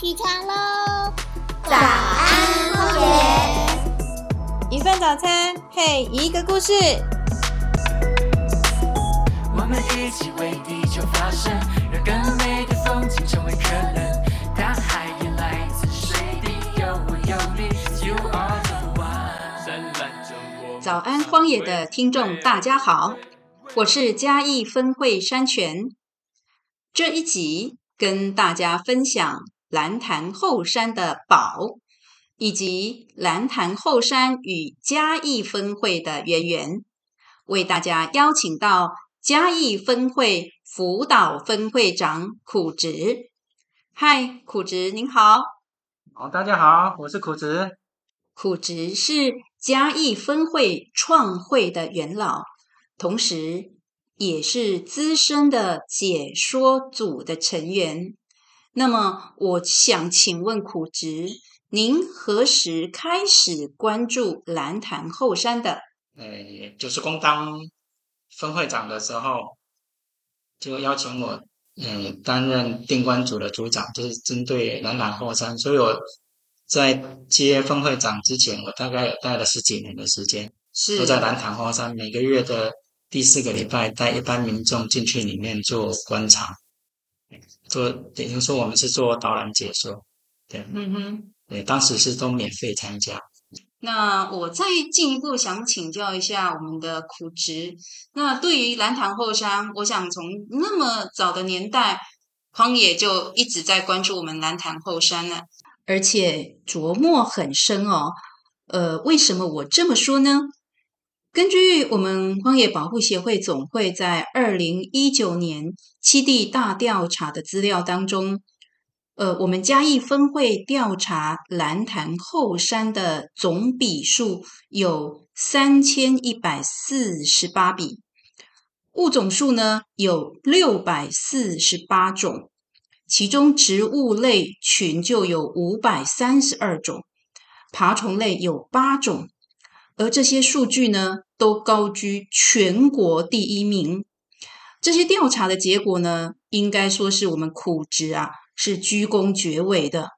起床喽！早安，荒野。一份早餐配一个故事。我们一起为地球发声，让更美的风景成为可能。大海也来自水滴，有我有你，You are the one。灿烂着我。早安，荒野的听众，大家好，我是嘉义分会山泉。这一集跟大家分享蓝潭后山的宝，以及蓝潭后山与嘉义分会的渊源，为大家邀请到嘉义分会辅导分会长苦直。嗨，苦直您好。哦，大家好，我是苦直。苦直是嘉义分会创会的元老，同时也是资深的解说组的成员。那么，我想请问苦直，您何时开始关注蓝潭后山的？呃，就是公当分会长的时候，就邀请我，嗯，担任定关组的组长，就是针对蓝潭后山。所以我在接分会长之前，我大概有待了十几年的时间，是都在蓝潭后山，每个月的第四个礼拜带一般民众进去里面做观察，做等于说我们是做导览解说，对，嗯哼。对，当时是都免费参加。那我再进一步想请教一下我们的苦职，那对于蓝潭后山，我想从那么早的年代，荒野就一直在关注我们蓝潭后山呢，而且琢磨很深哦。呃，为什么我这么说呢？根据我们荒野保护协会总会在二零一九年七地大调查的资料当中。呃，我们嘉义分会调查蓝潭后山的总笔数有三千一百四十八笔，物种数呢有六百四十八种，其中植物类群就有五百三十二种，爬虫类有八种，而这些数据呢都高居全国第一名。这些调查的结果呢，应该说是我们苦职啊。是居功厥伟的。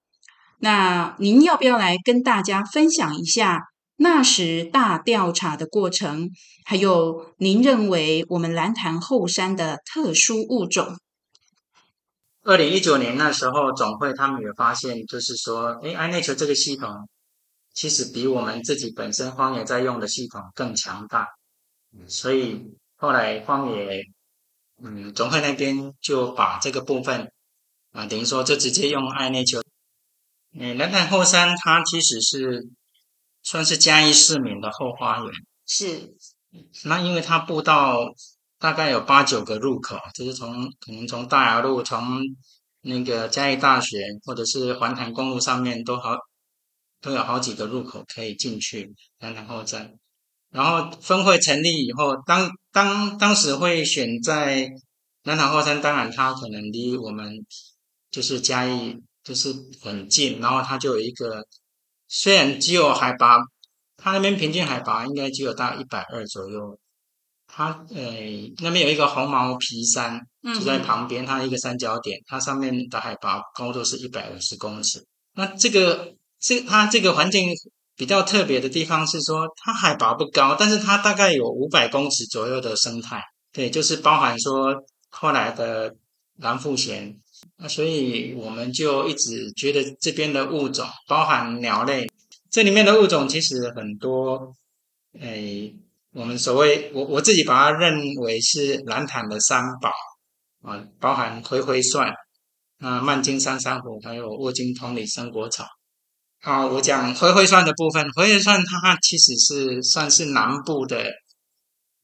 那您要不要来跟大家分享一下那时大调查的过程，还有您认为我们蓝潭后山的特殊物种？二零一九年那时候，总会他们有发现，就是说，哎，iNature 这个系统其实比我们自己本身荒野在用的系统更强大，所以后来荒野，嗯，总会那边就把这个部分。啊，等于说就直接用 iNature。嗯，蓝潭后山它其实是算是嘉义市民的后花园。是。那因为它步道大概有八九个入口，就是从可能从大雅路、从那个嘉义大学或者是环潭公路上面都好都有好几个入口可以进去蓝潭后山。然后分会成立以后，当当当时会选在南塘后山，当然它可能离我们。就是嘉义，就是很近，然后它就有一个，虽然只有海拔，它那边平均海拔应该只有大概一百二左右，它呃那边有一个红毛皮山就在旁边，它一个三角点，它上面的海拔高度是一百五十公尺。那这个这它这个环境比较特别的地方是说，它海拔不高，但是它大概有五百公尺左右的生态，对，就是包含说后来的蓝腹鹇。那所以我们就一直觉得这边的物种，包含鸟类，这里面的物种其实很多。诶，我们所谓我我自己把它认为是蓝潭的三宝啊，包含灰灰蒜、啊曼金山珊瑚，还有沃金通里生果草。好，我讲回灰蒜的部分，回灰蒜它其实是算是南部的。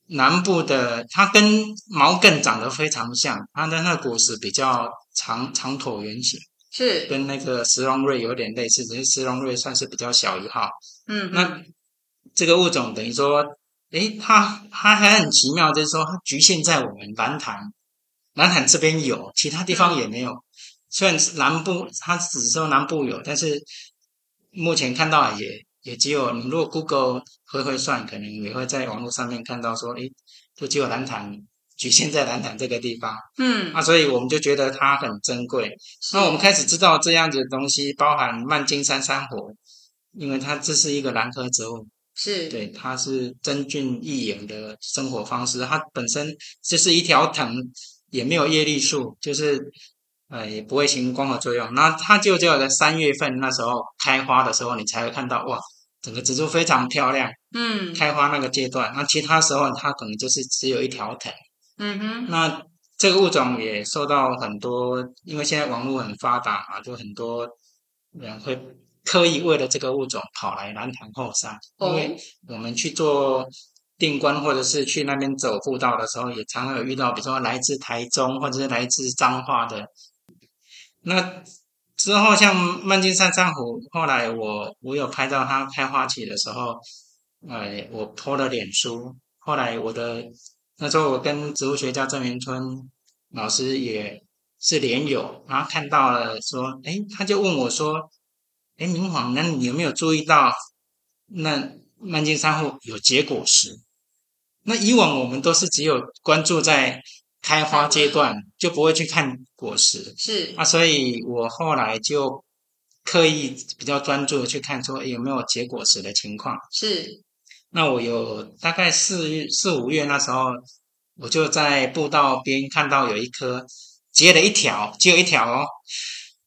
南部的它跟毛茛长得非常像，它的那个果实比较长长椭圆形，是跟那个石龙瑞有点类似，只是石龙瑞算是比较小一号。嗯，那这个物种等于说，诶，它它还很奇妙，就是说它局限在我们南坛，南坛这边有，其他地方也没有。虽然南部它只是说南部有，但是目前看到也。也只有你如果 Google 会会算，可能也会在网络上面看到说，诶，就只有蓝潭局限在蓝潭这个地方嗯啊，所以我们就觉得它很珍贵。那我们开始知道这样子的东西，包含曼金山珊瑚，因为它这是一个兰科植物，是，对，它是真菌异营的生活方式，它本身就是一条藤，也没有叶绿素，就是呃也不会形成光合作用。那它就只有在三月份那时候开花的时候，你才会看到哇，整个植株非常漂亮，嗯开花那个阶段。那其他时候它可能就是只有一条藤。嗯哼，那这个物种也受到很多，因为现在网络很发达嘛，就很多人会刻意为了这个物种跑来南潭后山，因哦为我们去做定关或者是去那边走步道的时候，也常常有遇到，比如说来自台中或者是来自彰化的。那之后像曼金山珊瑚，后来我我有拍到它开花期的时候，呃，我 po 了脸书，后来我的那时候我跟植物学家郑元春老师也是连友，然后看到了说，哎，他就问我说，哎，明晃，那你有没有注意到那曼金珊瑚有结果时？那以往我们都是只有关注在开花阶段，就不会去看果实是，啊，所以我后来就刻意比较专注的去看说有没有结果实的情况。是，那我有大概四月四五月那时候，我就在步道边看到有一颗结了一条，只有一条哦。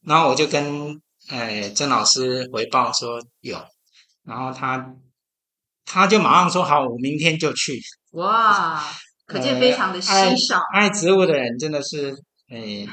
然后我就跟呃曾老师回报说有，然后他他就马上说好，我明天就去。哇，可见非常的稀少，爱爱植物的人真的是诶。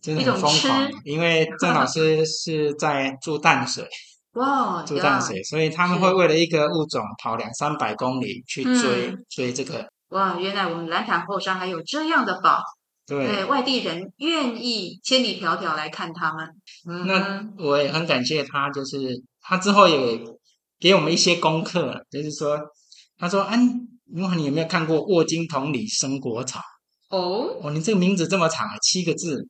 真的一种很疯狂，因为郑老师是在住淡水，哇，住淡水，所以他们会为了一个物种跑两三百公里去追、嗯追这个。哇，原来我们蓝潭后山还有这样的宝，对，对，外地人愿意千里迢迢来看他们。嗯那，我也很感谢他，就是他之后也给我们一些功课，就是说，他说：“安，你你有没有看过卧金同里生果草？哦，哦，你这个名字这么长，七个字，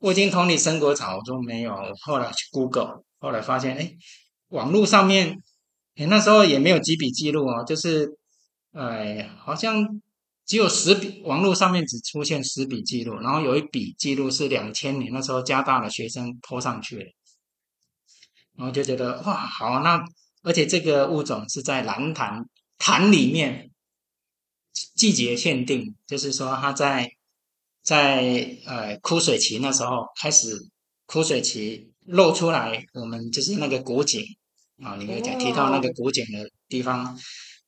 卧金同里生果草。”我说没有，后来去 Google，后来发现，哎，网络上面，哎，那时候也没有几笔记录哦，就是，哎，好像只有十笔，网络上面只出现十笔记录，然后有一笔记录是两千年那时候加大的学生拖上去的，然后就觉得哇，好，那而且这个物种是在蓝潭潭里面季节限定，就是说它在在呃枯水期那时候开始枯水期露出来，我们就是那个古井啊，你会讲提到那个古井的地方，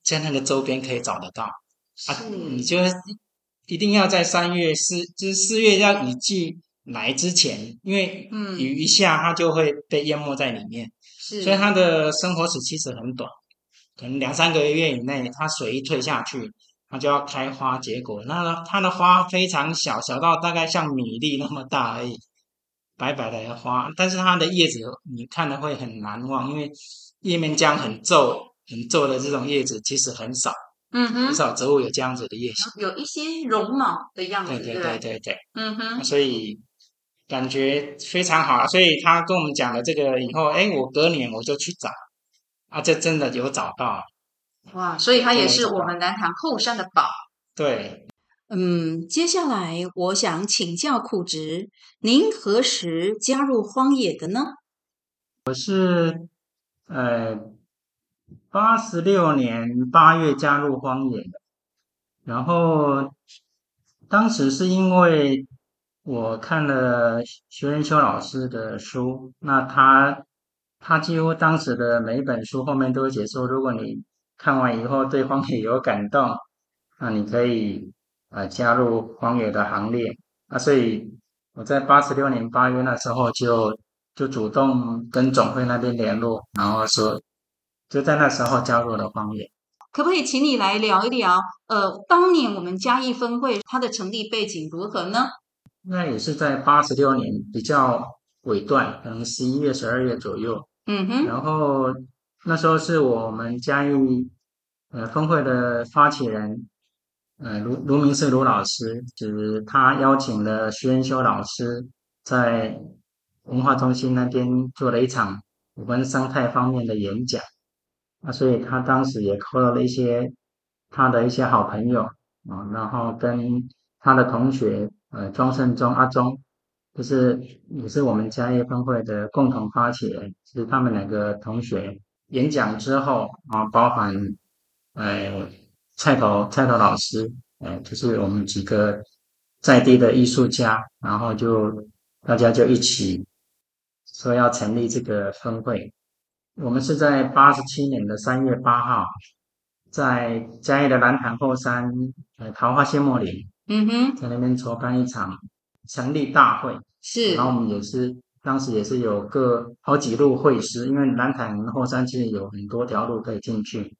在那个周边可以找得到。啊，是。你就一定要在三月四，就是四月要雨季来之前，因为嗯。雨一下它就会被淹没在里面，是，所以它的生活史其实很短，可能两三个月以内，它水一退下去，它就要开花结果。那它的花非常小，小到大概像米粒那么大而已，白白的花，但是它的叶子你看的会很难忘，因为叶面浆很皱、很皱的这种叶子其实很少，嗯哼，很少植物有这样子的叶形。有一些绒毛的样子，对对对对对，嗯哼，所以感觉非常好。所以他跟我们讲了这个以后，哎，我隔年我就去找，啊，这真的有找到。哇，所以它也是我们南唐后山的宝。对，嗯，接下来我想请教苦植，您何时加入荒野的呢？我是呃，八十六年八月加入荒野的，然后当时是因为我看了徐仁秋老师的书，那他他几乎当时的每一本书后面都会解说，如果你看完以后对荒野有感动，那你可以呃加入荒野的行列。那，所以我在八十六年八月那时候就就主动跟总会那边联络，然后说就在那时候加入了荒野。可不可以请你来聊一聊？呃，当年我们嘉义分会它的成立背景如何呢？那也是在八十六年比较尾段，可能十一月、十二月左右。嗯哼，然后那时候是我们嘉义呃峰会的发起人，呃卢卢明是卢老师，就是他邀请了徐元修老师在文化中心那边做了一场有关生态方面的演讲，啊，所以他当时也 call 了一些他的一些好朋友啊，然后跟他的同学呃庄胜忠阿忠，就是也是我们嘉业分会的共同发起人，就是他们两个同学演讲之后啊，包含呃菜头菜头老师，呃就是我们几个在地的艺术家，然后就大家就一起说要成立这个分会。我们是在八十七年的三月八号，在嘉义的蓝潭后山呃桃花谢莫林，嗯哼，在那边筹办一场成立大会。是然后我们也是当时也是有个好几路会师，因为蓝潭后山其实有很多条路可以进去。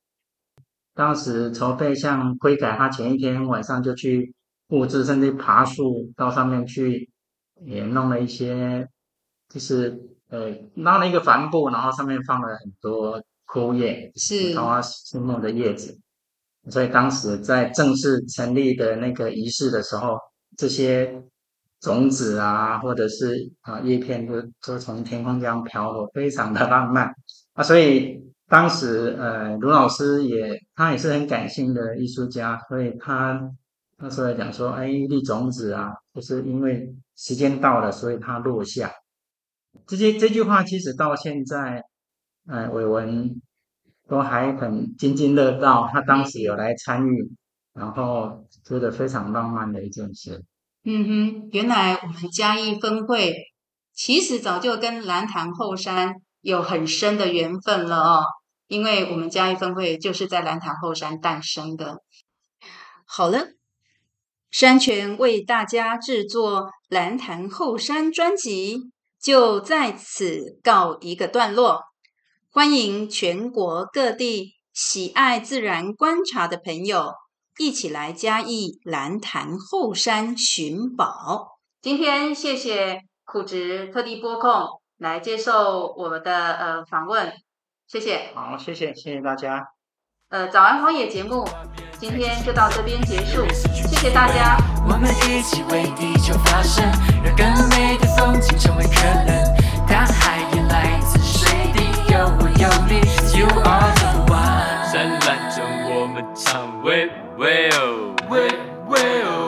当时筹备像灰改，他前一天晚上就去布置，甚至爬树到上面去，也弄了一些，就是呃拉了一个帆布，然后上面放了很多枯叶，是桃花树木的叶子。所以当时在正式成立的那个仪式的时候，这些种子啊，或者是啊叶片就就从天空这样飘落，非常的浪漫啊。所以当时呃卢老师也他也是很感性的艺术家，所以他那时候来讲说，哎，粒种子啊，就是因为时间到了，所以它落下。这些这句话其实到现在，呃，伟文都还很津津乐道。他当时有来参与，然后觉得非常浪漫的一件事。嗯哼，原来我们嘉义分会其实早就跟蓝潭后山有很深的缘分了哦，因为我们嘉义分会就是在蓝潭后山诞生的。好了，山泉为大家制作《蓝潭后山》专辑就在此告一个段落。欢迎全国各地喜爱自然观察的朋友一起来嘉义蓝潭后山寻宝。今天谢谢苦直特地拨空来接受我们的呃访问，谢谢。好，谢谢，谢谢大家。呃，早安荒野节目今天就到这边结束，谢谢大家。我们一起为地球发声，让更美的风景成为可能。大海也来自水滴，有我有你，You are the one。灿烂着我们，唱，喂喂哦，喂喂哦。